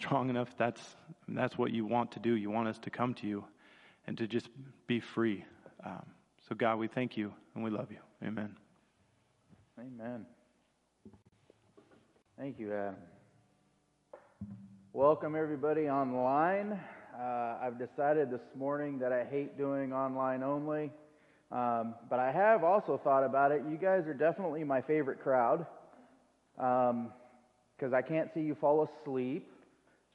strong enough, that's, that's what you want to do. You want us to come to you and to just be free. Um, so, God, we thank you and we love you. Amen. Amen. Thank you, Adam. Welcome, everybody online. Uh, I've decided this morning that I hate doing online only, um, but I have also thought about it. You guys are definitely my favorite crowd because um, I can't see you fall asleep.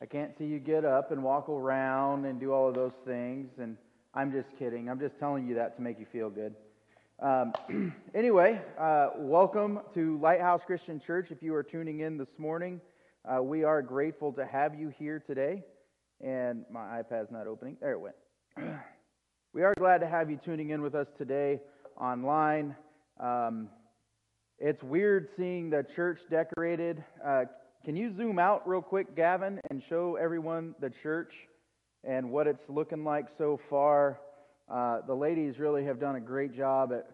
I can't see you get up and walk around and do all of those things. And I'm just kidding. I'm just telling you that to make you feel good. Um, anyway, uh, welcome to Lighthouse Christian Church. If you are tuning in this morning, uh, we are grateful to have you here today. And my iPad's not opening. There it went. we are glad to have you tuning in with us today online. Um, it's weird seeing the church decorated. Uh, can you zoom out real quick, Gavin, and show everyone the church and what it's looking like so far? Uh, the ladies really have done a great job at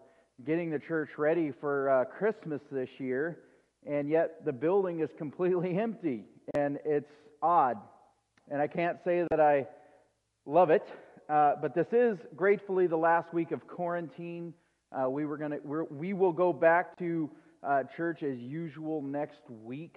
getting the church ready for uh, Christmas this year, and yet the building is completely empty, and it's odd. And I can't say that I love it, uh, but this is gratefully the last week of quarantine. Uh, we were gonna we will go back to uh, church as usual next week.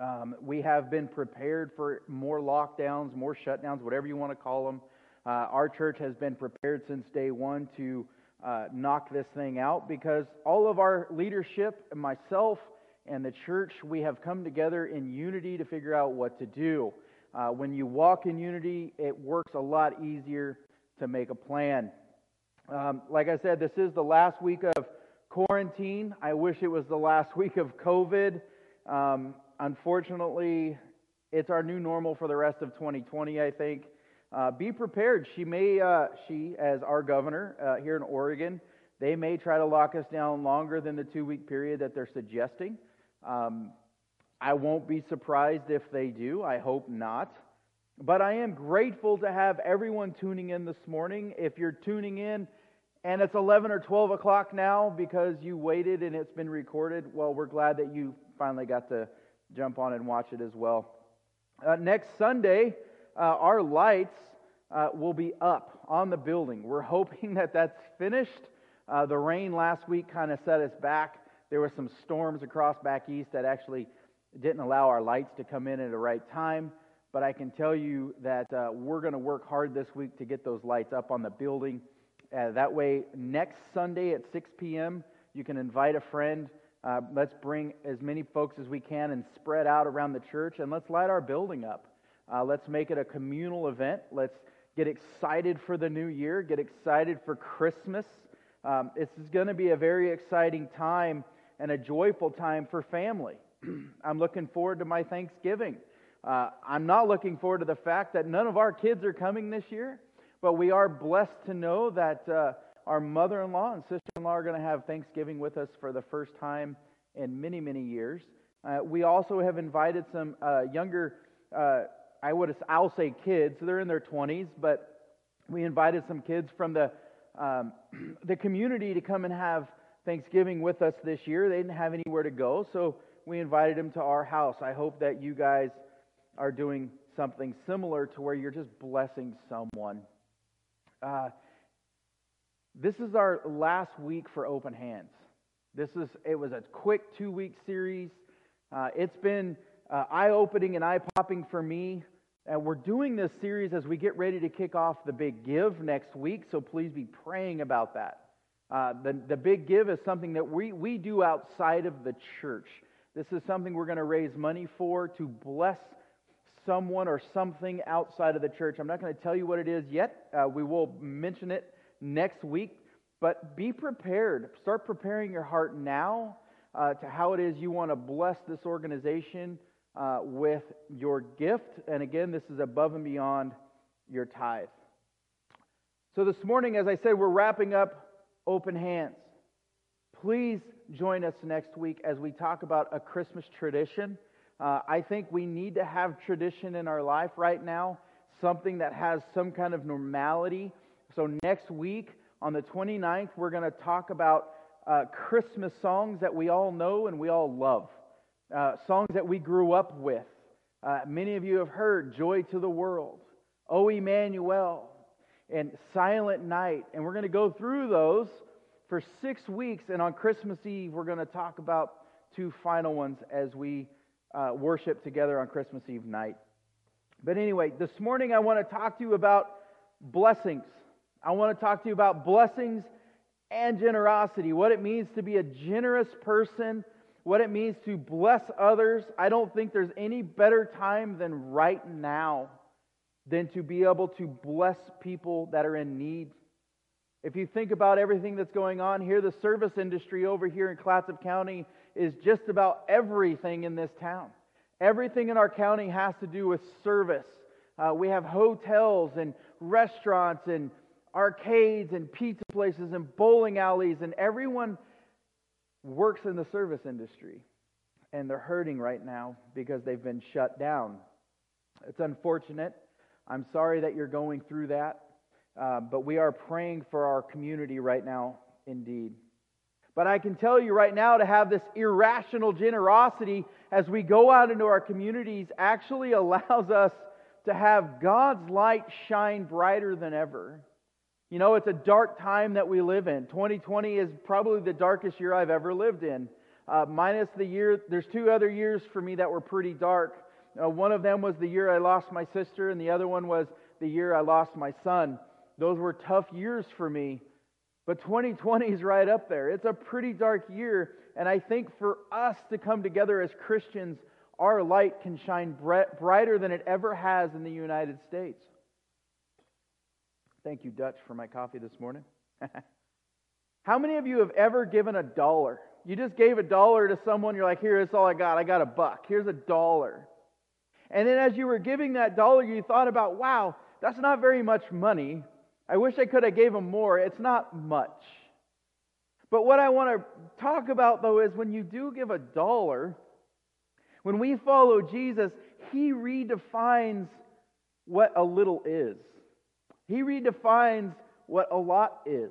Um, we have been prepared for more lockdowns, more shutdowns, whatever you want to call them. Uh, our church has been prepared since day one to uh, knock this thing out because all of our leadership, myself and the church, we have come together in unity to figure out what to do. Uh, when you walk in unity, it works a lot easier to make a plan. Um, like I said, this is the last week of quarantine. I wish it was the last week of COVID. Um, unfortunately, it's our new normal for the rest of 2020, I think. Uh, be prepared. She may, uh, she, as our governor uh, here in Oregon, they may try to lock us down longer than the two week period that they're suggesting. Um, I won't be surprised if they do. I hope not. But I am grateful to have everyone tuning in this morning. If you're tuning in and it's 11 or 12 o'clock now because you waited and it's been recorded, well, we're glad that you finally got to jump on and watch it as well. Uh, next Sunday, uh, our lights uh, will be up on the building. We're hoping that that's finished. Uh, the rain last week kind of set us back. There were some storms across back east that actually didn't allow our lights to come in at the right time. But I can tell you that uh, we're going to work hard this week to get those lights up on the building. Uh, that way, next Sunday at 6 p.m., you can invite a friend. Uh, let's bring as many folks as we can and spread out around the church, and let's light our building up. Uh, let's make it a communal event. Let's get excited for the new year, get excited for Christmas. Um, this is going to be a very exciting time and a joyful time for family. I'm looking forward to my Thanksgiving. Uh, I'm not looking forward to the fact that none of our kids are coming this year, but we are blessed to know that uh, our mother in law and sister in law are going to have Thanksgiving with us for the first time in many, many years. Uh, we also have invited some uh, younger, uh, I would I'll say kids, they're in their 20s, but we invited some kids from the um, the community to come and have Thanksgiving with us this year. They didn't have anywhere to go, so we invited them to our house. I hope that you guys are doing something similar to where you're just blessing someone. This is our last week for Open Hands. This is it was a quick two week series. Uh, it's been uh, eye opening and eye popping for me. And we're doing this series as we get ready to kick off the Big Give next week. So please be praying about that. Uh, the, the Big Give is something that we, we do outside of the church. This is something we're going to raise money for to bless someone or something outside of the church. I'm not going to tell you what it is yet. Uh, we will mention it next week. But be prepared. Start preparing your heart now uh, to how it is you want to bless this organization uh, with your gift. And again, this is above and beyond your tithe. So this morning, as I said, we're wrapping up open hands. Please join us next week as we talk about a Christmas tradition. Uh, I think we need to have tradition in our life right now, something that has some kind of normality. So, next week on the 29th, we're going to talk about uh, Christmas songs that we all know and we all love, uh, songs that we grew up with. Uh, many of you have heard Joy to the World, O Emmanuel, and Silent Night. And we're going to go through those for six weeks. And on Christmas Eve, we're going to talk about two final ones as we uh, worship together on Christmas Eve night. But anyway, this morning I want to talk to you about blessings. I want to talk to you about blessings and generosity, what it means to be a generous person, what it means to bless others. I don't think there's any better time than right now than to be able to bless people that are in need. If you think about everything that's going on here, the service industry over here in Clatsop County is just about everything in this town. Everything in our county has to do with service. Uh, we have hotels and restaurants and arcades and pizza places and bowling alleys, and everyone works in the service industry. And they're hurting right now because they've been shut down. It's unfortunate. I'm sorry that you're going through that. Uh, but we are praying for our community right now, indeed. But I can tell you right now to have this irrational generosity as we go out into our communities actually allows us to have God's light shine brighter than ever. You know, it's a dark time that we live in. 2020 is probably the darkest year I've ever lived in. Uh, minus the year, there's two other years for me that were pretty dark. Uh, one of them was the year I lost my sister, and the other one was the year I lost my son. Those were tough years for me. But 2020 is right up there. It's a pretty dark year. And I think for us to come together as Christians, our light can shine brighter than it ever has in the United States. Thank you, Dutch, for my coffee this morning. How many of you have ever given a dollar? You just gave a dollar to someone, you're like, here, that's all I got. I got a buck. Here's a dollar. And then as you were giving that dollar, you thought about, wow, that's not very much money. I wish I could have gave him more. It's not much. But what I want to talk about though is when you do give a dollar, when we follow Jesus, he redefines what a little is. He redefines what a lot is.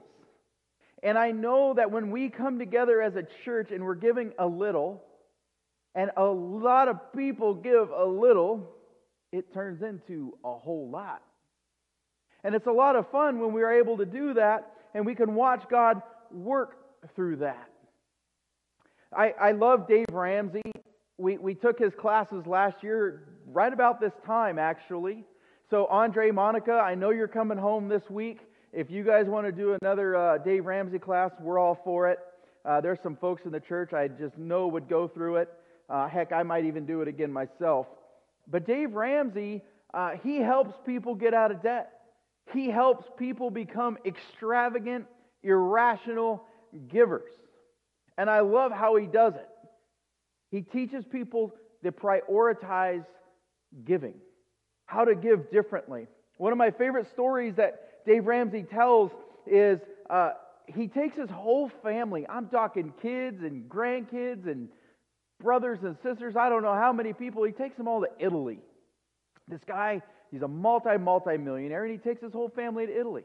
And I know that when we come together as a church and we're giving a little, and a lot of people give a little, it turns into a whole lot. And it's a lot of fun when we are able to do that and we can watch God work through that. I, I love Dave Ramsey. We, we took his classes last year, right about this time, actually. So, Andre, Monica, I know you're coming home this week. If you guys want to do another uh, Dave Ramsey class, we're all for it. Uh, there's some folks in the church I just know would go through it. Uh, heck, I might even do it again myself. But Dave Ramsey, uh, he helps people get out of debt. He helps people become extravagant, irrational givers. And I love how he does it. He teaches people to prioritize giving, how to give differently. One of my favorite stories that Dave Ramsey tells is uh, he takes his whole family. I'm talking kids and grandkids and brothers and sisters. I don't know how many people. He takes them all to Italy. This guy He's a multi, multi millionaire, and he takes his whole family to Italy.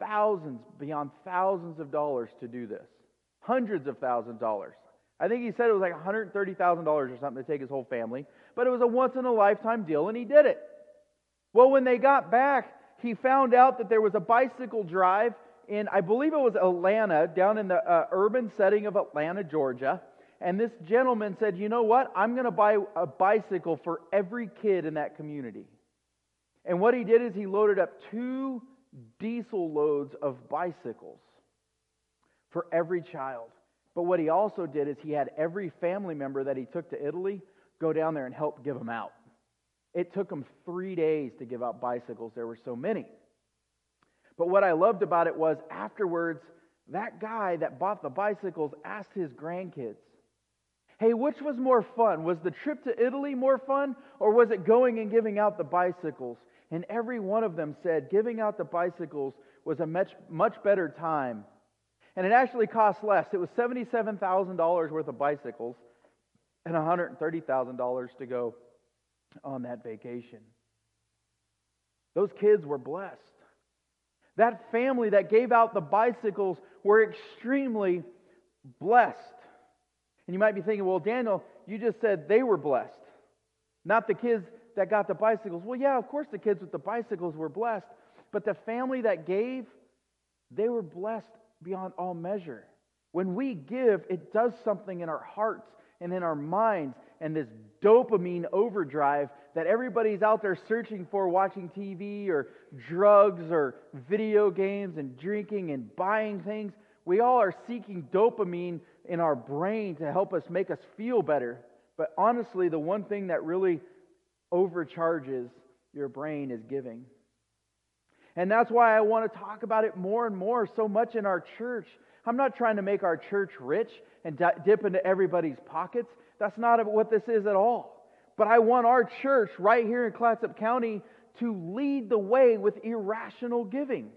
Thousands, beyond thousands of dollars to do this. Hundreds of thousands of dollars. I think he said it was like $130,000 or something to take his whole family, but it was a once in a lifetime deal, and he did it. Well, when they got back, he found out that there was a bicycle drive in, I believe it was Atlanta, down in the uh, urban setting of Atlanta, Georgia. And this gentleman said, You know what? I'm going to buy a bicycle for every kid in that community. And what he did is he loaded up two diesel loads of bicycles for every child. But what he also did is he had every family member that he took to Italy go down there and help give them out. It took them three days to give out bicycles, there were so many. But what I loved about it was afterwards, that guy that bought the bicycles asked his grandkids, Hey, which was more fun? Was the trip to Italy more fun, or was it going and giving out the bicycles? And every one of them said giving out the bicycles was a much, much better time. And it actually cost less. It was $77,000 worth of bicycles and $130,000 to go on that vacation. Those kids were blessed. That family that gave out the bicycles were extremely blessed. And you might be thinking, well, Daniel, you just said they were blessed. Not the kids that got the bicycles. Well, yeah, of course the kids with the bicycles were blessed, but the family that gave, they were blessed beyond all measure. When we give, it does something in our hearts and in our minds, and this dopamine overdrive that everybody's out there searching for, watching TV or drugs or video games and drinking and buying things. We all are seeking dopamine in our brain to help us make us feel better. But honestly, the one thing that really overcharges your brain is giving. And that's why I want to talk about it more and more so much in our church. I'm not trying to make our church rich and dip into everybody's pockets. That's not what this is at all. But I want our church right here in Clatsop County to lead the way with irrational giving.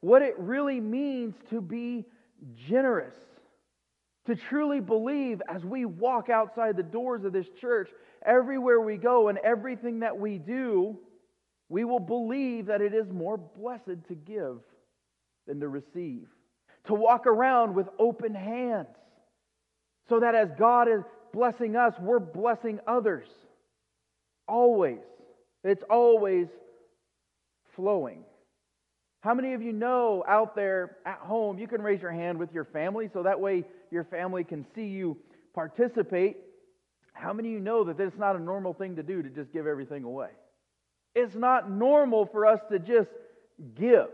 What it really means to be generous. To truly believe as we walk outside the doors of this church, everywhere we go and everything that we do, we will believe that it is more blessed to give than to receive. To walk around with open hands, so that as God is blessing us, we're blessing others. Always. It's always flowing. How many of you know out there at home, you can raise your hand with your family so that way your family can see you participate? How many of you know that it's not a normal thing to do to just give everything away? It's not normal for us to just give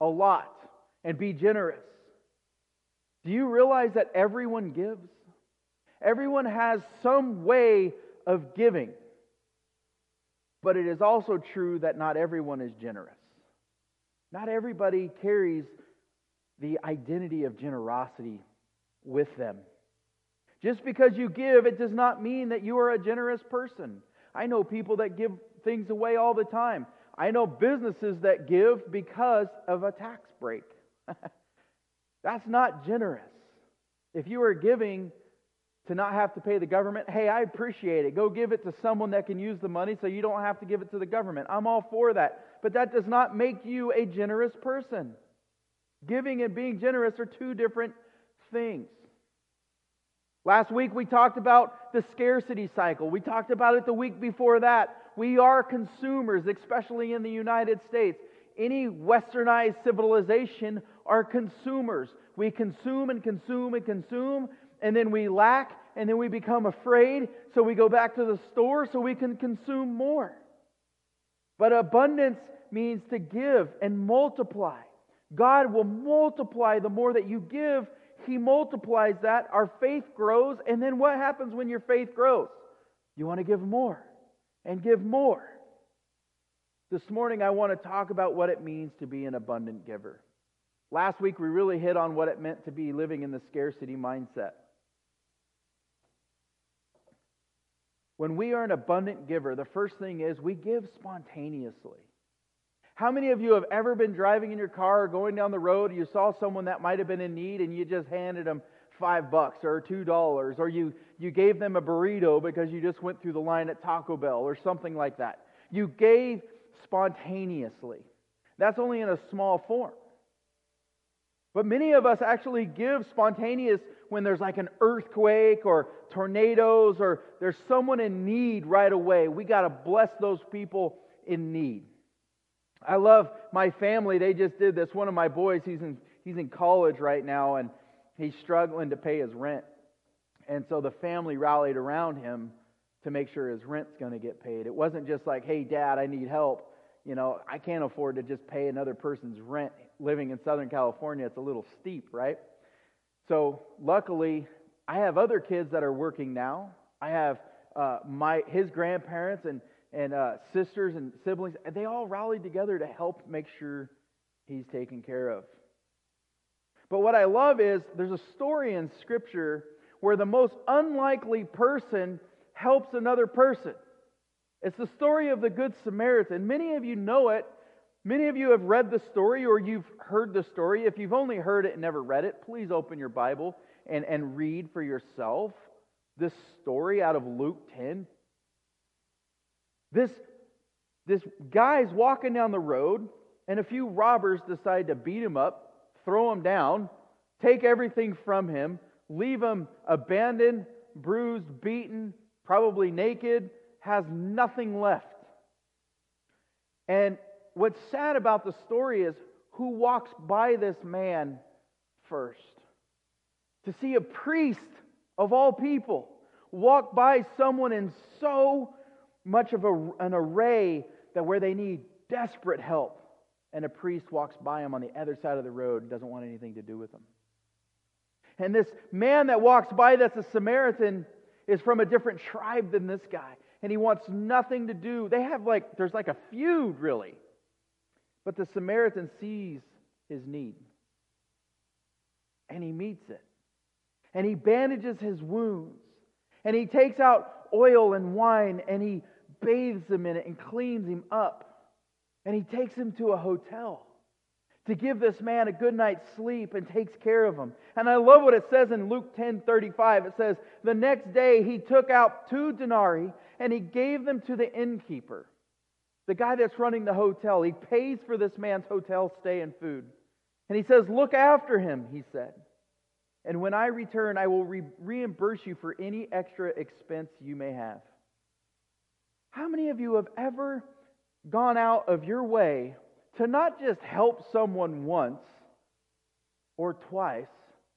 a lot and be generous. Do you realize that everyone gives? Everyone has some way of giving. But it is also true that not everyone is generous. Not everybody carries the identity of generosity with them. Just because you give, it does not mean that you are a generous person. I know people that give things away all the time. I know businesses that give because of a tax break. That's not generous. If you are giving to not have to pay the government, hey, I appreciate it. Go give it to someone that can use the money so you don't have to give it to the government. I'm all for that. But that does not make you a generous person. Giving and being generous are two different things. Last week we talked about the scarcity cycle. We talked about it the week before that. We are consumers, especially in the United States. Any westernized civilization are consumers. We consume and consume and consume, and then we lack, and then we become afraid, so we go back to the store so we can consume more. But abundance means to give and multiply. God will multiply the more that you give, He multiplies that. Our faith grows, and then what happens when your faith grows? You want to give more and give more. This morning, I want to talk about what it means to be an abundant giver. Last week, we really hit on what it meant to be living in the scarcity mindset. When we are an abundant giver, the first thing is we give spontaneously. How many of you have ever been driving in your car or going down the road, you saw someone that might have been in need and you just handed them five bucks or two dollars, or you, you gave them a burrito because you just went through the line at Taco Bell or something like that? You gave spontaneously. That's only in a small form. But many of us actually give spontaneous when there's like an earthquake or tornadoes or there's someone in need right away. We got to bless those people in need. I love my family. They just did this. One of my boys, he's in, he's in college right now and he's struggling to pay his rent. And so the family rallied around him to make sure his rent's going to get paid. It wasn't just like, hey, dad, I need help. You know, I can't afford to just pay another person's rent. Living in Southern California, it's a little steep, right? So luckily, I have other kids that are working now. I have uh, my his grandparents and and uh, sisters and siblings. And They all rallied together to help make sure he's taken care of. But what I love is there's a story in Scripture where the most unlikely person helps another person. It's the story of the Good Samaritan. Many of you know it. Many of you have read the story or you've heard the story. If you've only heard it and never read it, please open your Bible and, and read for yourself this story out of Luke 10. This, this guy's walking down the road, and a few robbers decide to beat him up, throw him down, take everything from him, leave him abandoned, bruised, beaten, probably naked, has nothing left. And what's sad about the story is who walks by this man first? To see a priest of all people walk by someone in so much of a, an array that where they need desperate help, and a priest walks by him on the other side of the road doesn't want anything to do with them. And this man that walks by that's a Samaritan is from a different tribe than this guy. And he wants nothing to do. They have like, there's like a feud, really. But the Samaritan sees his need. And he meets it. And he bandages his wounds. And he takes out oil and wine and he bathes him in it and cleans him up. And he takes him to a hotel to give this man a good night's sleep and takes care of him. And I love what it says in Luke 10 35. It says, The next day he took out two denarii and he gave them to the innkeeper, the guy that's running the hotel. He pays for this man's hotel stay and food. And he says, Look after him, he said. And when I return, I will re- reimburse you for any extra expense you may have. How many of you have ever gone out of your way to not just help someone once or twice,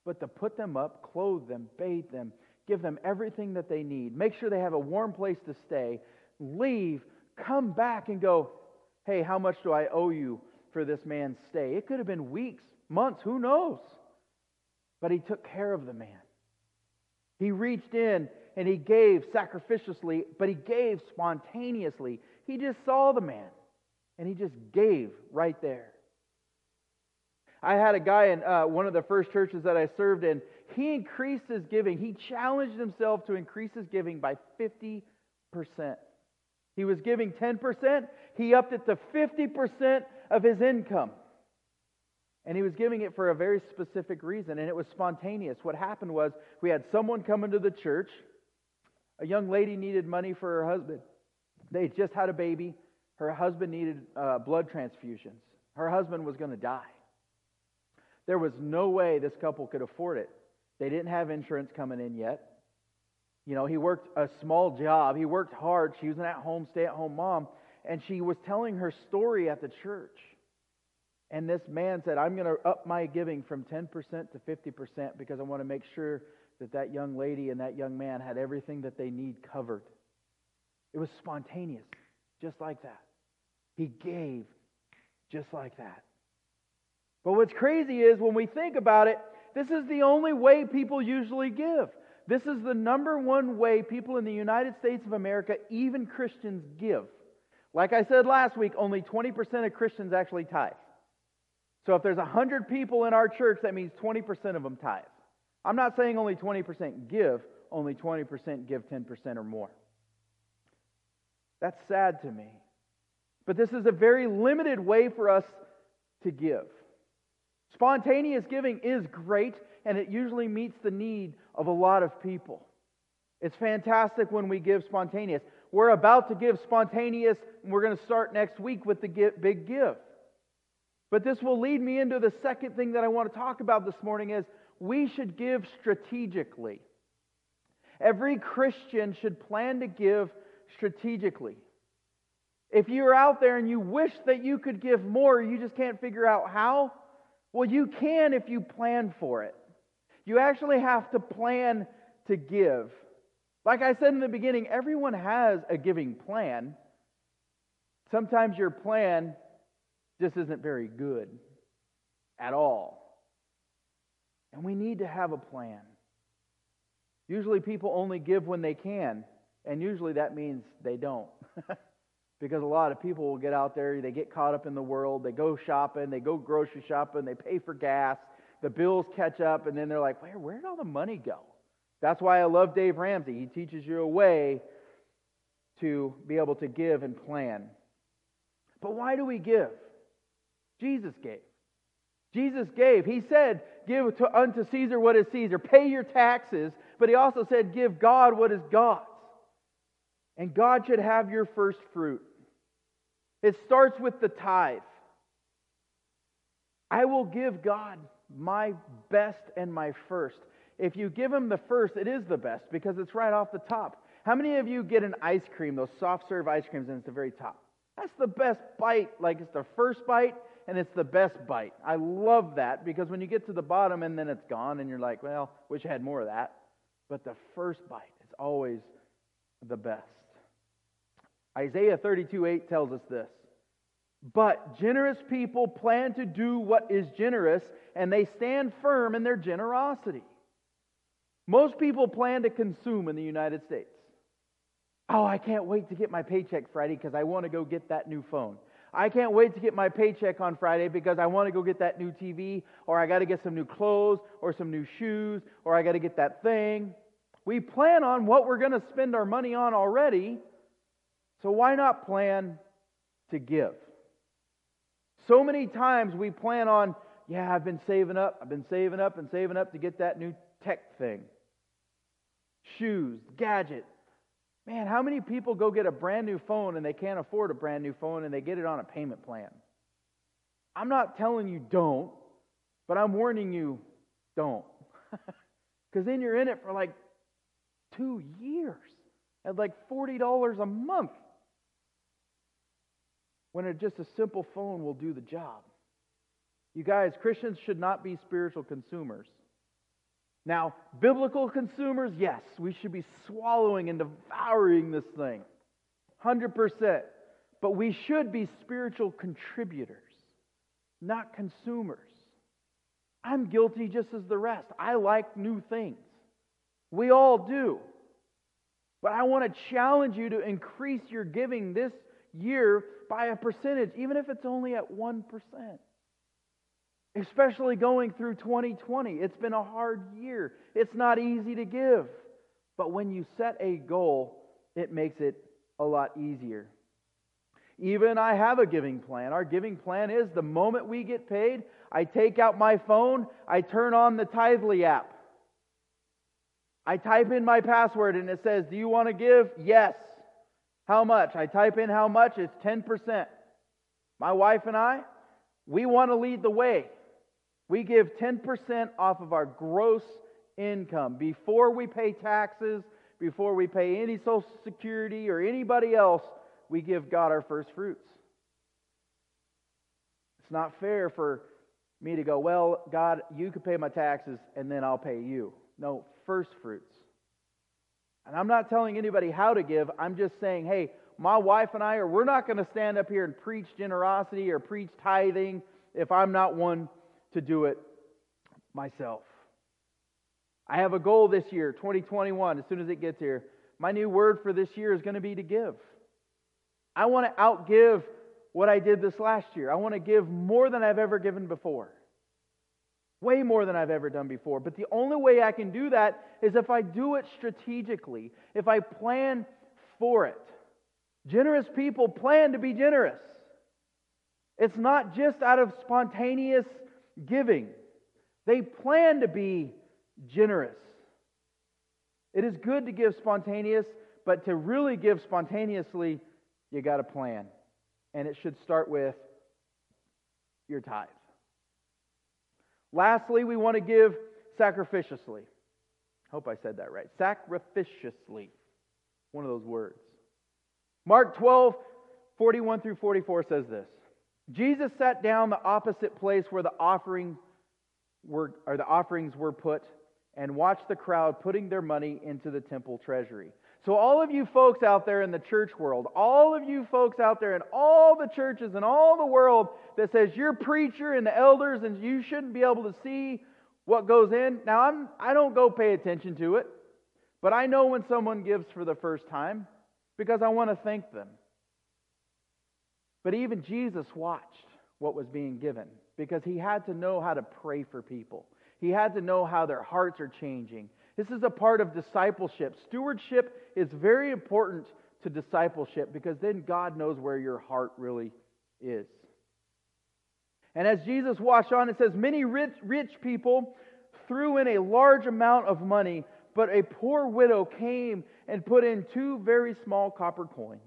but to put them up, clothe them, bathe them, give them everything that they need, make sure they have a warm place to stay, leave, come back and go, hey, how much do I owe you for this man's stay? It could have been weeks, months, who knows? But he took care of the man. He reached in and he gave sacrificially, but he gave spontaneously. He just saw the man and he just gave right there. I had a guy in uh, one of the first churches that I served in. He increased his giving. He challenged himself to increase his giving by 50%. He was giving 10%. He upped it to 50% of his income. And he was giving it for a very specific reason, and it was spontaneous. What happened was we had someone come into the church. A young lady needed money for her husband. They just had a baby. Her husband needed uh, blood transfusions. Her husband was going to die. There was no way this couple could afford it. They didn't have insurance coming in yet. You know, he worked a small job. He worked hard. She was an at home, stay at home mom. And she was telling her story at the church. And this man said, I'm going to up my giving from 10% to 50% because I want to make sure that that young lady and that young man had everything that they need covered. It was spontaneous, just like that. He gave just like that. But what's crazy is when we think about it, this is the only way people usually give. This is the number one way people in the United States of America, even Christians, give. Like I said last week, only 20% of Christians actually tithe. So if there's 100 people in our church, that means 20% of them tithe. I'm not saying only 20% give, only 20% give 10% or more. That's sad to me. But this is a very limited way for us to give. Spontaneous giving is great, and it usually meets the need of a lot of people. It's fantastic when we give spontaneous. We're about to give spontaneous, and we're going to start next week with the big give. But this will lead me into the second thing that I want to talk about this morning is we should give strategically. Every Christian should plan to give strategically. If you're out there and you wish that you could give more, you just can't figure out how, well, you can if you plan for it. You actually have to plan to give. Like I said in the beginning, everyone has a giving plan. Sometimes your plan just isn't very good at all. And we need to have a plan. Usually people only give when they can, and usually that means they don't. because a lot of people will get out there, they get caught up in the world, they go shopping, they go grocery shopping, they pay for gas, the bills catch up, and then they're like, where, where did all the money go? That's why I love Dave Ramsey. He teaches you a way to be able to give and plan. But why do we give? Jesus gave. Jesus gave. He said, Give to, unto Caesar what is Caesar, pay your taxes, but he also said, Give God what is God's. And God should have your first fruit. It starts with the tithe. I will give God my best and my first. If you give him the first, it is the best because it's right off the top. How many of you get an ice cream, those soft serve ice creams, and it's the very top? That's the best bite. Like it's the first bite and it's the best bite. I love that because when you get to the bottom and then it's gone and you're like, well, wish I had more of that. But the first bite is always the best. Isaiah 32 8 tells us this. But generous people plan to do what is generous, and they stand firm in their generosity. Most people plan to consume in the United States. Oh, I can't wait to get my paycheck Friday because I want to go get that new phone. I can't wait to get my paycheck on Friday because I want to go get that new TV, or I got to get some new clothes, or some new shoes, or I got to get that thing. We plan on what we're going to spend our money on already, so why not plan to give? So many times we plan on, yeah, I've been saving up, I've been saving up and saving up to get that new tech thing. Shoes, gadget. Man, how many people go get a brand new phone and they can't afford a brand new phone and they get it on a payment plan? I'm not telling you don't, but I'm warning you don't. Because then you're in it for like two years at like $40 a month when just a simple phone will do the job. You guys, Christians should not be spiritual consumers. Now, biblical consumers, yes, we should be swallowing and devouring this thing. 100%. But we should be spiritual contributors, not consumers. I'm guilty just as the rest. I like new things. We all do. But I want to challenge you to increase your giving this year by a percentage, even if it's only at 1%. Especially going through 2020. It's been a hard year. It's not easy to give. But when you set a goal, it makes it a lot easier. Even I have a giving plan. Our giving plan is the moment we get paid, I take out my phone, I turn on the Tithely app. I type in my password and it says, Do you want to give? Yes. How much? I type in how much, it's 10%. My wife and I, we want to lead the way. We give 10% off of our gross income before we pay taxes, before we pay any Social Security or anybody else. We give God our first fruits. It's not fair for me to go, well, God, you could pay my taxes and then I'll pay you. No, first fruits. And I'm not telling anybody how to give. I'm just saying, hey, my wife and I are, we're not going to stand up here and preach generosity or preach tithing if I'm not one to do it myself. I have a goal this year, 2021, as soon as it gets here. My new word for this year is going to be to give. I want to outgive what I did this last year. I want to give more than I've ever given before. Way more than I've ever done before. But the only way I can do that is if I do it strategically, if I plan for it. Generous people plan to be generous. It's not just out of spontaneous giving, they plan to be generous. It is good to give spontaneous, but to really give spontaneously, you got to plan. And it should start with your tithe. Lastly, we want to give sacrificiously. Hope I said that right. Sacrificiously. One of those words. Mark 12, 41 through 44 says this. Jesus sat down the opposite place where the offering were, or the offerings were put and watched the crowd putting their money into the temple treasury. So, all of you folks out there in the church world, all of you folks out there in all the churches and all the world that says you're preacher and the elders and you shouldn't be able to see what goes in. Now, I'm, I don't go pay attention to it, but I know when someone gives for the first time because I want to thank them. But even Jesus watched what was being given because he had to know how to pray for people. He had to know how their hearts are changing. This is a part of discipleship. Stewardship is very important to discipleship because then God knows where your heart really is. And as Jesus watched on, it says, Many rich, rich people threw in a large amount of money, but a poor widow came and put in two very small copper coins,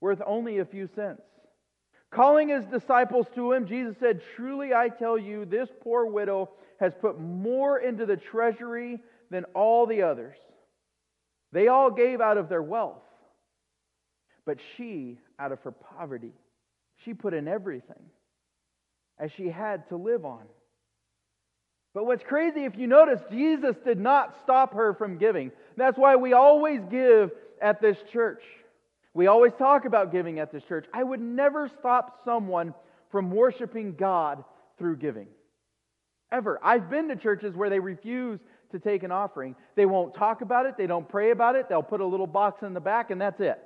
worth only a few cents. Calling his disciples to him, Jesus said, Truly I tell you, this poor widow has put more into the treasury than all the others. They all gave out of their wealth. But she, out of her poverty, she put in everything as she had to live on. But what's crazy, if you notice, Jesus did not stop her from giving. That's why we always give at this church. We always talk about giving at this church. I would never stop someone from worshiping God through giving. Ever. I've been to churches where they refuse to take an offering. They won't talk about it, they don't pray about it, they'll put a little box in the back, and that's it.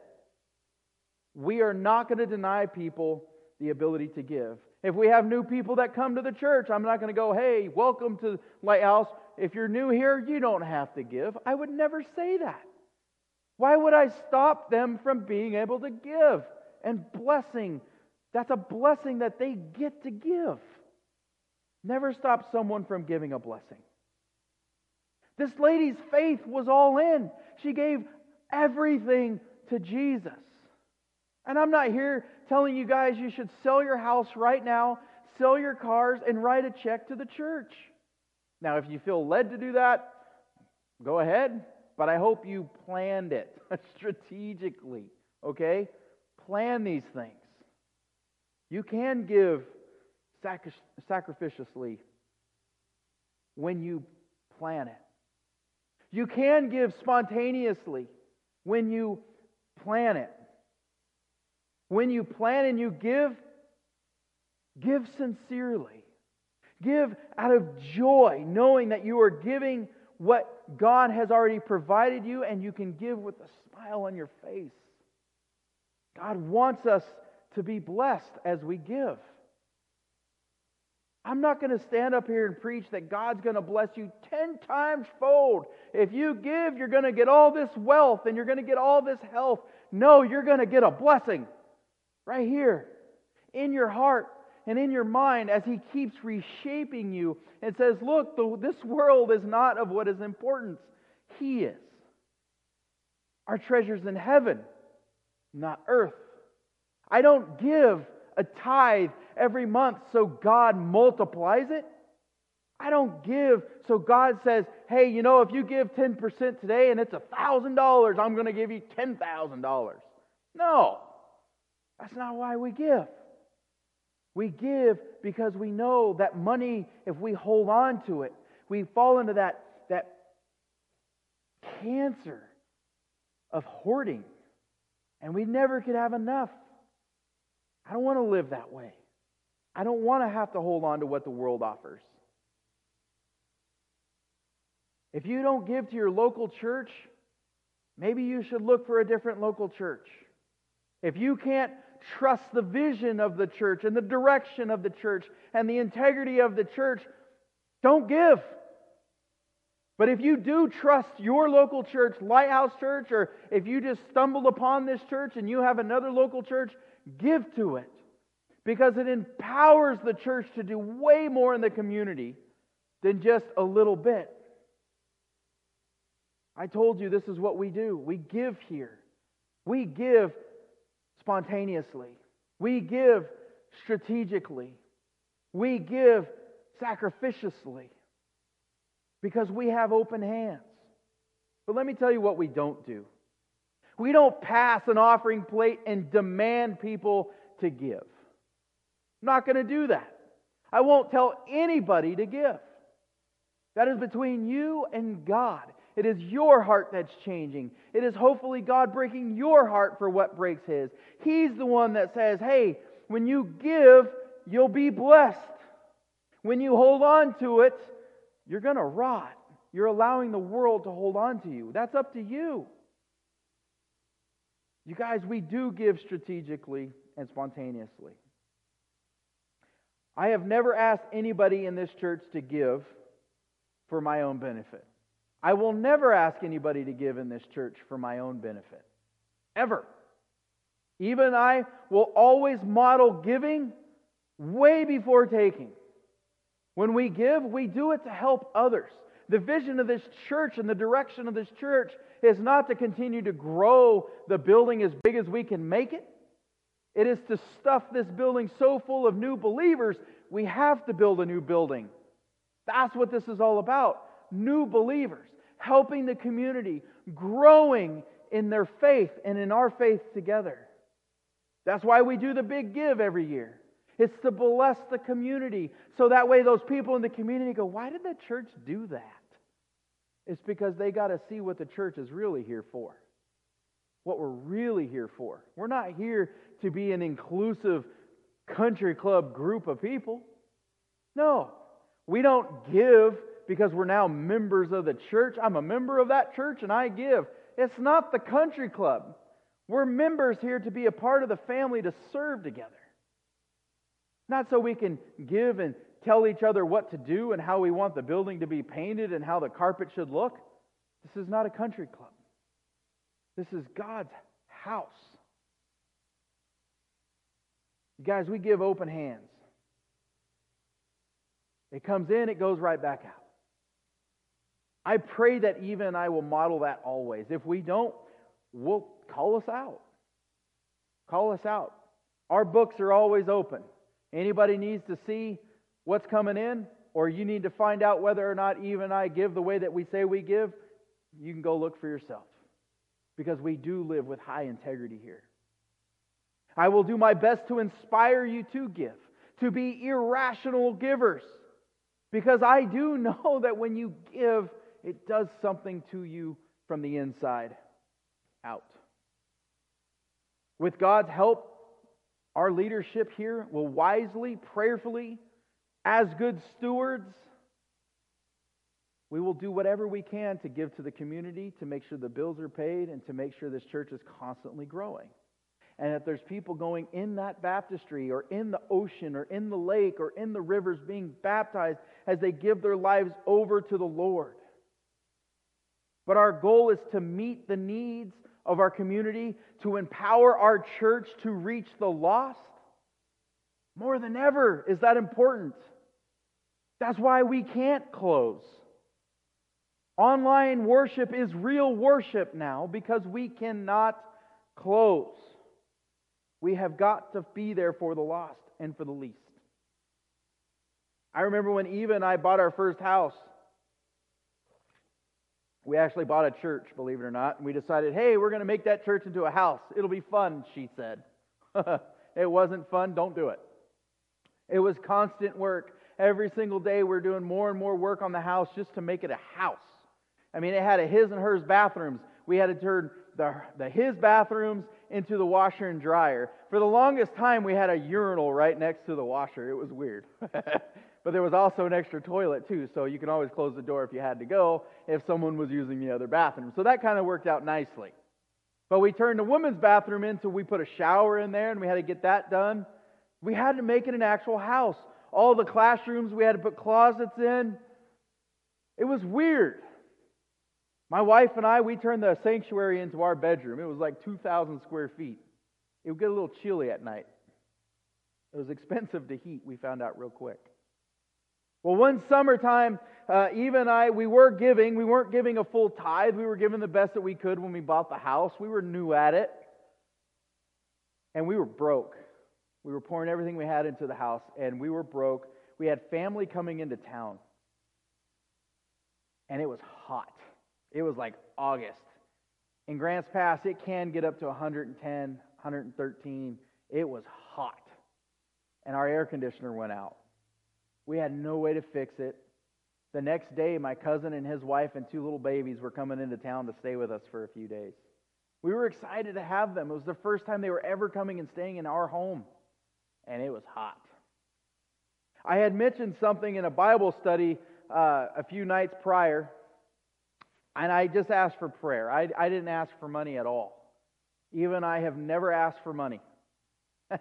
We are not going to deny people the ability to give. If we have new people that come to the church, I'm not going to go, hey, welcome to Lighthouse. If you're new here, you don't have to give. I would never say that. Why would I stop them from being able to give and blessing? That's a blessing that they get to give. Never stop someone from giving a blessing. This lady's faith was all in. She gave everything to Jesus. And I'm not here telling you guys you should sell your house right now, sell your cars, and write a check to the church. Now, if you feel led to do that, go ahead. But I hope you planned it strategically, okay? Plan these things. You can give sacrificially when you plan it. You can give spontaneously when you plan it. When you plan and you give, give sincerely. Give out of joy, knowing that you are giving what God has already provided you and you can give with a smile on your face. God wants us to be blessed as we give. I'm not going to stand up here and preach that God's going to bless you 10 times fold. If you give, you're going to get all this wealth and you're going to get all this health. No, you're going to get a blessing right here in your heart and in your mind as He keeps reshaping you and says, Look, the, this world is not of what is important. He is. Our treasure's in heaven, not earth. I don't give a tithe every month so God multiplies it. I don't give so God says, hey, you know, if you give 10% today and it's $1,000, I'm going to give you $10,000. No. That's not why we give. We give because we know that money, if we hold on to it, we fall into that, that cancer of hoarding. And we never could have enough. I don't want to live that way. I don't want to have to hold on to what the world offers. If you don't give to your local church, maybe you should look for a different local church. If you can't trust the vision of the church and the direction of the church and the integrity of the church, don't give. But if you do trust your local church, Lighthouse Church, or if you just stumbled upon this church and you have another local church, give to it. Because it empowers the church to do way more in the community than just a little bit. I told you this is what we do. We give here. We give spontaneously. We give strategically. We give sacrificiously because we have open hands. But let me tell you what we don't do. We don't pass an offering plate and demand people to give. I'm not going to do that. I won't tell anybody to give. That is between you and God. It is your heart that's changing. It is hopefully God breaking your heart for what breaks His. He's the one that says, hey, when you give, you'll be blessed. When you hold on to it, you're going to rot. You're allowing the world to hold on to you. That's up to you. You guys, we do give strategically and spontaneously. I have never asked anybody in this church to give for my own benefit. I will never ask anybody to give in this church for my own benefit. Ever. Even I will always model giving way before taking. When we give, we do it to help others. The vision of this church and the direction of this church is not to continue to grow the building as big as we can make it. It is to stuff this building so full of new believers, we have to build a new building. That's what this is all about. New believers helping the community growing in their faith and in our faith together. That's why we do the big give every year. It's to bless the community. So that way, those people in the community go, Why did the church do that? It's because they got to see what the church is really here for. What we're really here for. We're not here to be an inclusive country club group of people. No, we don't give because we're now members of the church. I'm a member of that church and I give. It's not the country club. We're members here to be a part of the family to serve together. Not so we can give and tell each other what to do and how we want the building to be painted and how the carpet should look. This is not a country club. This is God's house. Guys, we give open hands. It comes in, it goes right back out. I pray that Eva and I will model that always. If we don't, we'll call us out. Call us out. Our books are always open. Anybody needs to see what's coming in, or you need to find out whether or not Eva and I give the way that we say we give, you can go look for yourself. Because we do live with high integrity here. I will do my best to inspire you to give, to be irrational givers. Because I do know that when you give, it does something to you from the inside out. With God's help, our leadership here will wisely, prayerfully, as good stewards, we will do whatever we can to give to the community, to make sure the bills are paid, and to make sure this church is constantly growing. And if there's people going in that baptistry or in the ocean or in the lake or in the rivers being baptized as they give their lives over to the Lord. But our goal is to meet the needs of our community, to empower our church to reach the lost. More than ever is that important. That's why we can't close. Online worship is real worship now because we cannot close. We have got to be there for the lost and for the least. I remember when Eva and I bought our first house. We actually bought a church, believe it or not, and we decided, hey, we're going to make that church into a house. It'll be fun, she said. it wasn't fun, don't do it. It was constant work. Every single day, we're doing more and more work on the house just to make it a house. I mean, it had a his and hers bathrooms. We had to turn the, the his bathrooms into the washer and dryer. For the longest time, we had a urinal right next to the washer. It was weird. but there was also an extra toilet, too, so you can always close the door if you had to go if someone was using the other bathroom. So that kind of worked out nicely. But we turned the women's bathroom into, we put a shower in there, and we had to get that done. We had to make it an actual house. All the classrooms, we had to put closets in. It was weird. My wife and I, we turned the sanctuary into our bedroom. It was like 2,000 square feet. It would get a little chilly at night. It was expensive to heat, we found out real quick. Well, one summertime, uh, Eva and I, we were giving. We weren't giving a full tithe. We were giving the best that we could when we bought the house. We were new at it. And we were broke. We were pouring everything we had into the house, and we were broke. We had family coming into town. And it was hot. It was like August. In Grants Pass, it can get up to 110, 113. It was hot. And our air conditioner went out. We had no way to fix it. The next day, my cousin and his wife and two little babies were coming into town to stay with us for a few days. We were excited to have them. It was the first time they were ever coming and staying in our home, and it was hot. I had mentioned something in a Bible study uh, a few nights prior and I just asked for prayer. I, I didn't ask for money at all. Even I have never asked for money.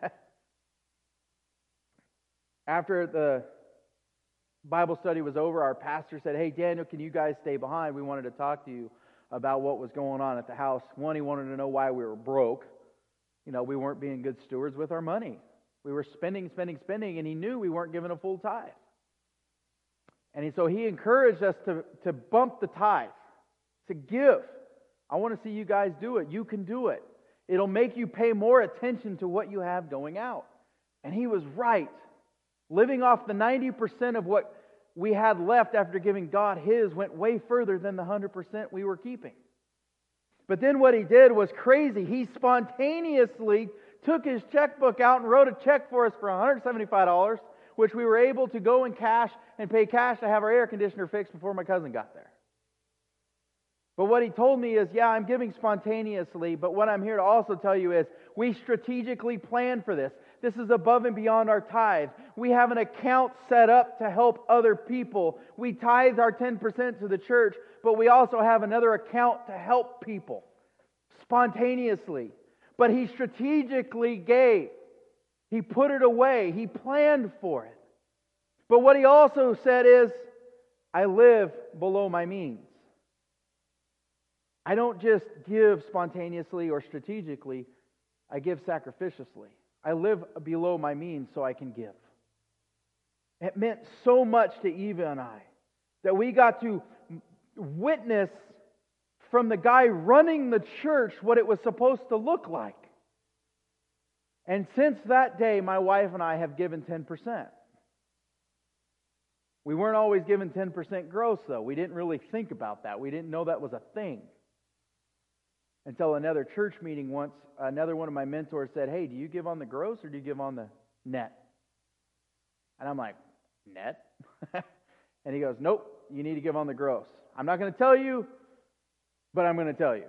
After the Bible study was over, our pastor said, Hey, Daniel, can you guys stay behind? We wanted to talk to you about what was going on at the house. One, he wanted to know why we were broke. You know, we weren't being good stewards with our money. We were spending, spending, spending, and he knew we weren't giving a full tithe. And so he encouraged us to, to bump the tithe to give. I want to see you guys do it. You can do it. It'll make you pay more attention to what you have going out. And he was right. Living off the 90% of what we had left after giving God his went way further than the 100% we were keeping. But then what he did was crazy. He spontaneously took his checkbook out and wrote a check for us for $175, which we were able to go in cash and pay cash to have our air conditioner fixed before my cousin got there. But what he told me is, yeah, I'm giving spontaneously, but what I'm here to also tell you is we strategically plan for this. This is above and beyond our tithe. We have an account set up to help other people. We tithe our 10% to the church, but we also have another account to help people spontaneously. But he strategically gave, he put it away, he planned for it. But what he also said is, I live below my means. I don't just give spontaneously or strategically, I give sacrificially. I live below my means so I can give. It meant so much to Eva and I that we got to witness from the guy running the church what it was supposed to look like. And since that day, my wife and I have given 10%. We weren't always given 10% gross, though. We didn't really think about that. We didn't know that was a thing. Until another church meeting once, another one of my mentors said, Hey, do you give on the gross or do you give on the net? And I'm like, Net? and he goes, Nope, you need to give on the gross. I'm not going to tell you, but I'm going to tell you.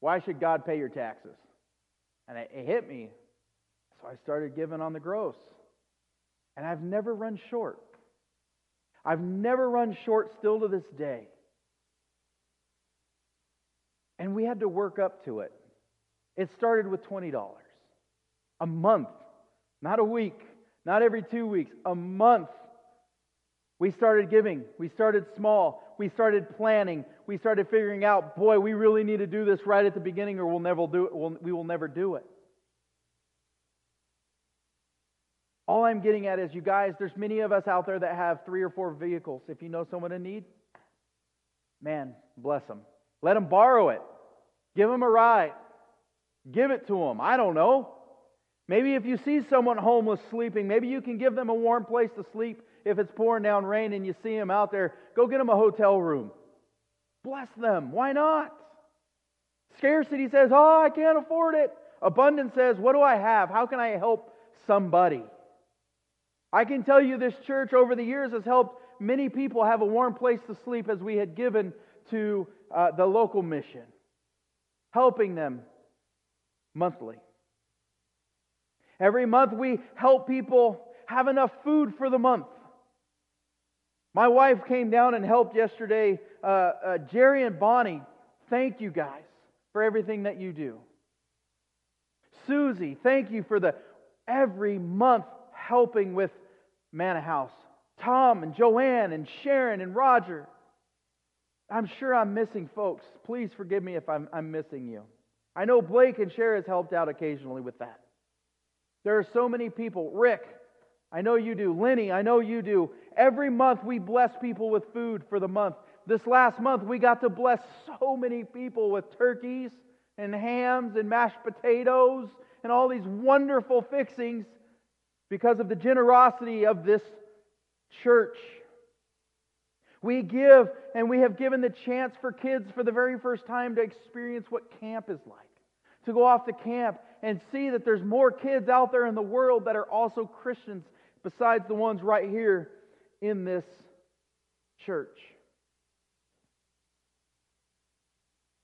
Why should God pay your taxes? And it, it hit me. So I started giving on the gross. And I've never run short. I've never run short still to this day. And we had to work up to it. It started with $20 a month, not a week, not every two weeks, a month. We started giving. We started small. We started planning. We started figuring out, boy, we really need to do this right at the beginning or we'll never do it. We'll, we will never do it. All I'm getting at is, you guys, there's many of us out there that have three or four vehicles. If you know someone in need, man, bless them. Let them borrow it. Give them a ride. Give it to them. I don't know. Maybe if you see someone homeless sleeping, maybe you can give them a warm place to sleep if it's pouring down rain and you see them out there. Go get them a hotel room. Bless them. Why not? Scarcity says, Oh, I can't afford it. Abundance says, What do I have? How can I help somebody? I can tell you this church over the years has helped many people have a warm place to sleep as we had given to uh, the local mission, helping them monthly. Every month we help people have enough food for the month. My wife came down and helped yesterday. Uh, uh, Jerry and Bonnie, thank you guys for everything that you do. Susie, thank you for the every month helping with Manna House. Tom and Joanne and Sharon and Roger. I'm sure I'm missing folks. Please forgive me if I'm, I'm missing you. I know Blake and Cher has helped out occasionally with that. There are so many people. Rick, I know you do. Lenny, I know you do. Every month we bless people with food for the month. This last month we got to bless so many people with turkeys and hams and mashed potatoes and all these wonderful fixings because of the generosity of this church. We give, and we have given the chance for kids for the very first time to experience what camp is like. To go off to camp and see that there's more kids out there in the world that are also Christians besides the ones right here in this church.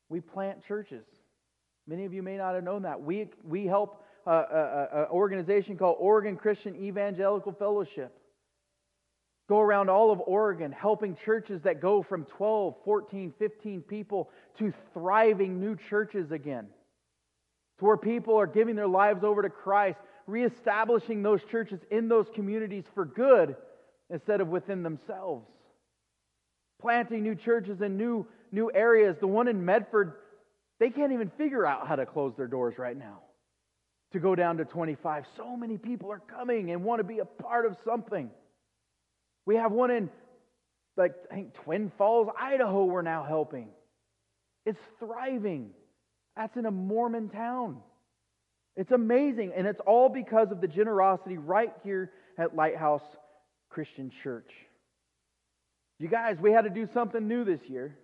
We plant churches. Many of you may not have known that. We, we help an organization called Oregon Christian Evangelistic Fellowship go around all of Oregon helping churches that go from 12, 14, 15 people to thriving new churches again. To where people are giving their lives over to Christ, reestablishing those churches in those communities for good instead of within themselves. Planting new churches in new, new areas. The one in Medford, they can't even figure out how to close their doors right now to go down to 25. So many people are coming and want to be a part of something. We have one in, like, I think Twin Falls, Idaho, we're now helping. It's thriving. That's in a Mormon town. It's amazing. And it's all because of the generosity right here at Lighthouse Christian Church. You guys, we had to do something new this year.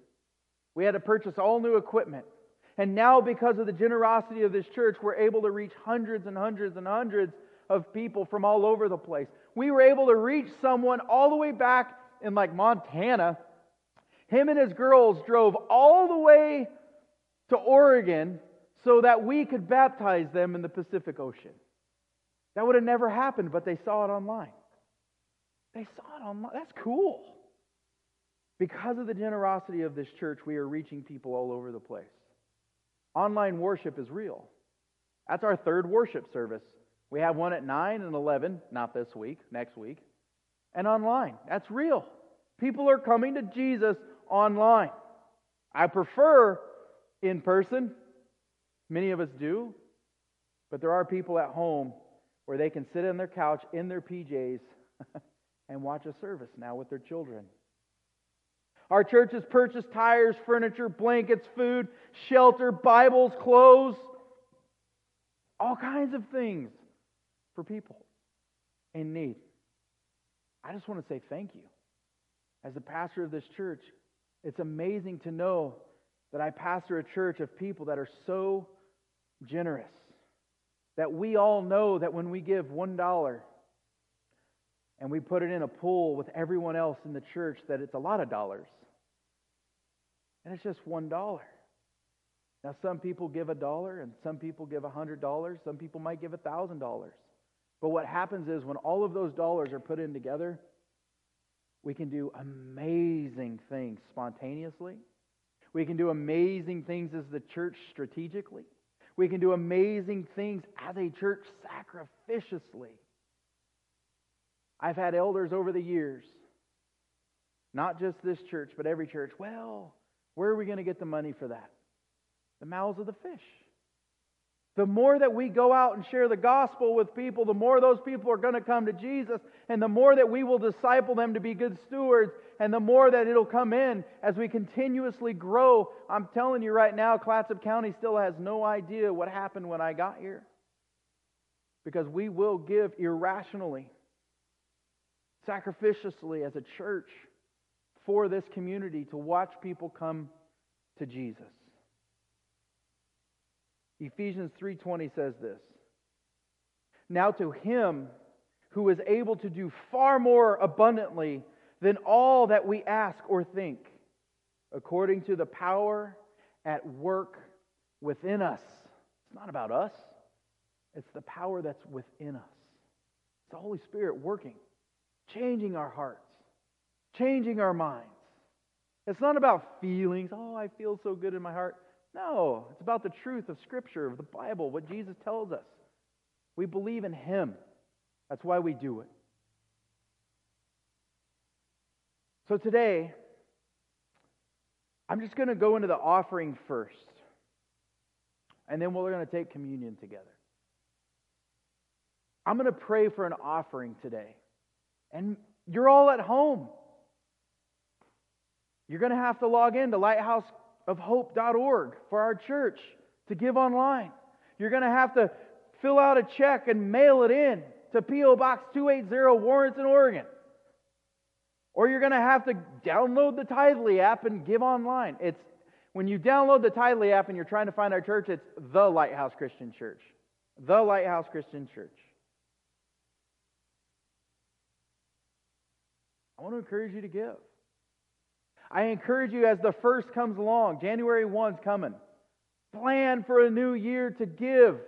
We had to purchase all new equipment And now, because of the generosity of this church, we're able to reach hundreds and hundreds and hundreds of people from all over the place. We were able to reach someone all the way back in like Montana. Him and his girls drove all the way to Oregon so that we could baptize them in the Pacific Ocean. That would have never happened, but they saw it online. They saw it online. That's cool. Because of the generosity of this church, we are reaching people all over the place. Online worship is real. That's our third worship service. We have one at 9 and 11, not this week, next week, and online. That's real. People are coming to Jesus online. I prefer in person. Many of us do. But there are people at home where they can sit on their couch in their PJs and watch a service now with their children. Our church has purchased tires, furniture, blankets, food, shelter, Bibles, clothes, all kinds of things for people in need. I just want to say thank you. As the pastor of this church, it's amazing to know that I pastor a church of people that are so generous. That we all know that when we give $1 and we put it in a pool with everyone else in the church, that it's a lot of dollars. And it's just $1. Now, some people give a dollar and some people give a $100. Some people might give a $1,000. But what happens is when all of those dollars are put in together, we can do amazing things spontaneously. We can do amazing things as the church strategically. We can do amazing things as a church sacrificially. I've had elders over the years, not just this church, but every church. Well, where are we going to get the money for that? The mouths of the fish. The more that we go out and share the gospel with people, the more those people are going to come to Jesus, and the more that we will disciple them to be good stewards, and the more that it'll come in as we continuously grow. I'm telling you right now, Clatsop County still has no idea what happened when I got here. Because we will give irrationally, sacrificially as a church for this community to watch people come to Jesus. Ephesians 3:20 says this. Now to him who is able to do far more abundantly than all that we ask or think, according to the power at work within us. It's not about us. It's the power that's within us. It's the Holy Spirit working, changing our hearts, changing our minds. It's not about feelings. Oh, I feel so good in my heart. No, it's about the truth of Scripture, of the Bible, what Jesus tells us. We believe in Him. That's why we do it. So today, I'm just going to go into the offering first. And then we're going to take communion together. I'm going to pray for an offering today. And you're all at home. You're going to have to log in to Lighthouse of hope.org for our church to give online. You're going to have to fill out a check and mail it in to P.O. Box 280, Warrenton, Oregon. Or you're going to have to download the Tithely app and give online. It's when you download the Tithely app and you're trying to find our church, it's the Lighthouse Christian Church. The Lighthouse Christian Church. I want to encourage you to give. I encourage you as the first comes along, January 1's coming. Plan for a new year to give.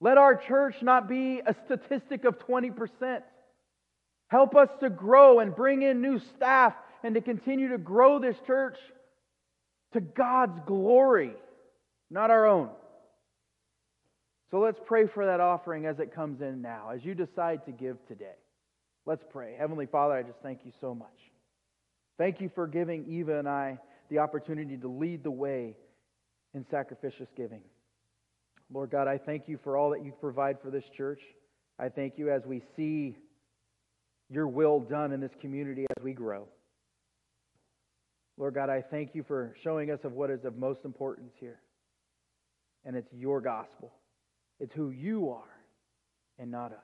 Let our church not be a statistic of 20%. Help us to grow and bring in new staff and to continue to grow this church to God's glory, not our own. So let's pray for that offering as it comes in now, as you decide to give today. Let's pray. Heavenly Father, I just thank you so much. Thank you for giving Eva and I the opportunity to lead the way in sacrificial giving. Lord God, I thank you for all that you provide for this church. I thank you as we see your will done in this community as we grow. Lord God, I thank you for showing us of what is of most importance here. And it's your gospel. It's who you are and not us.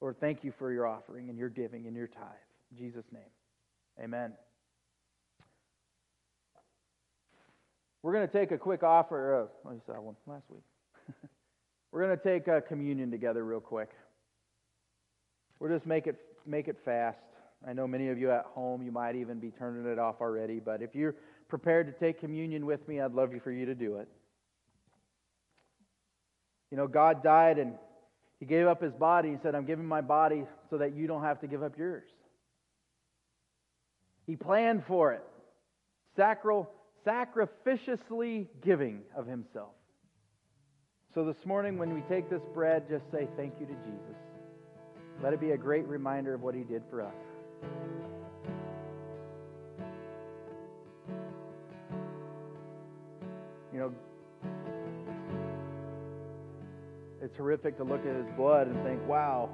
Lord, thank you for your offering and your giving and your tithe. In Jesus' name. Amen. We're going to take a quick offer. Uh, oh, you saw one last week. We're going to take a communion together real quick. We'll just make it make it fast. I know many of you at home, you might even be turning it off already, but if you're prepared to take communion with me, I'd love for you to do it. You know, God died and He gave up His body. He said, I'm giving my body so that you don't have to give up yours. He planned for it, Sacral, sacrificiously giving of Himself. So this morning, when we take this bread, just say thank you to Jesus. Let it be a great reminder of what He did for us. You know, it's horrific to look at his blood and think, wow,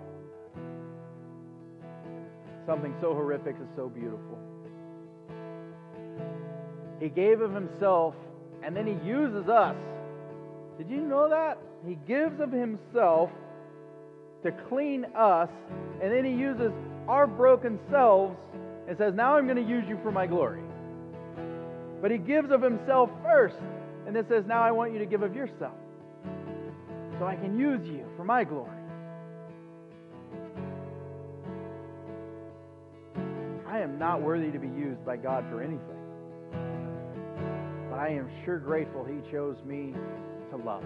something so horrific is so beautiful. He gave of himself and then he uses us. Did you know that? He gives of himself to clean us, and then he uses our broken selves and says, Now I'm going to use you for my glory. But he gives of himself first, and then says, Now I want you to give of yourself so I can use you for my glory. I am not worthy to be used by God for anything. I am sure grateful He chose me to love.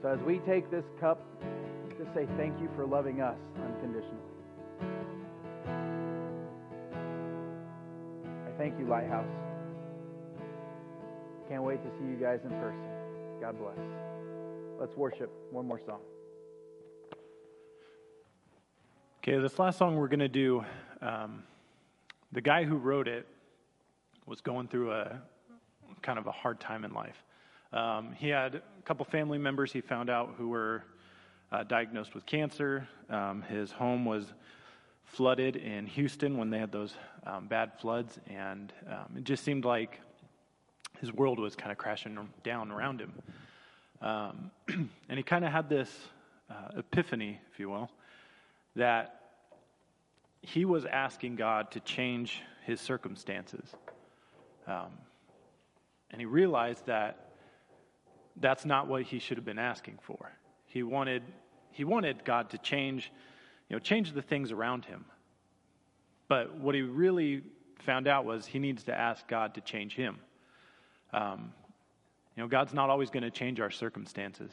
So as we take this cup, just say thank you for loving us unconditionally. I thank you, Lighthouse. Can't wait to see you guys in person. God bless. Let's worship one more song. Okay, this last song we're going to do, um, the guy who wrote it was going through a kind of a hard time in life. Um, he had a couple family members he found out who were uh, diagnosed with cancer. Um, his home was flooded in Houston when they had those um, bad floods, and um, it just seemed like his world was kind of crashing down around him. Um, and he kind of had this uh, epiphany, if you will, that he was asking God to change his circumstances. Um, and he realized that that's not what he should have been asking for. He wanted, he wanted God to change, you know, change the things around him. But what he really found out was he needs to ask God to change him. Um, you know, God's not always going to change our circumstances.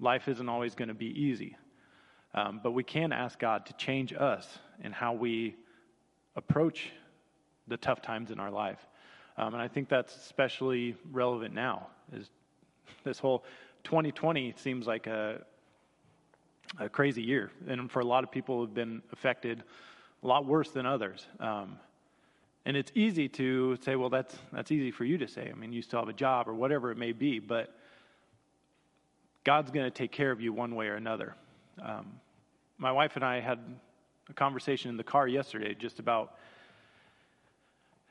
Life isn't always going to be easy. Um, but we can ask God to change us and how we approach the tough times in our life. Um, and I think that's especially relevant now. Is this whole 2020 seems like a, a crazy year, and for a lot of people who've been affected a lot worse than others. Um, and it's easy to say, well, that's, that's easy for you to say. I mean, you still have a job or whatever it may be, but God's going to take care of you one way or another. Um, my wife and I had a conversation in the car yesterday just about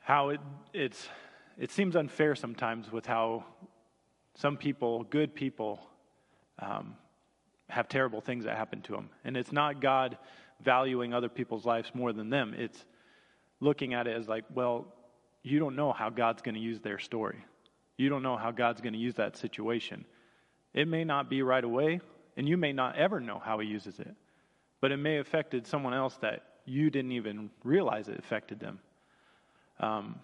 how it, it's, it seems unfair sometimes with how some people, good people, um, have terrible things that happen to them. And it's not God valuing other people's lives more than them. It's looking at it as like, well, you don't know how God's going to use their story. You don't know how God's going to use that situation. It may not be right away, and you may not ever know how He uses it, but it may have affected someone else that you didn't even realize it affected them. Um,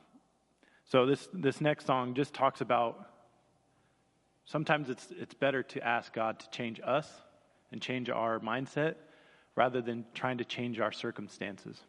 so this this next song just talks about Sometimes it's, it's better to ask God to change us and change our mindset rather than trying to change our circumstances.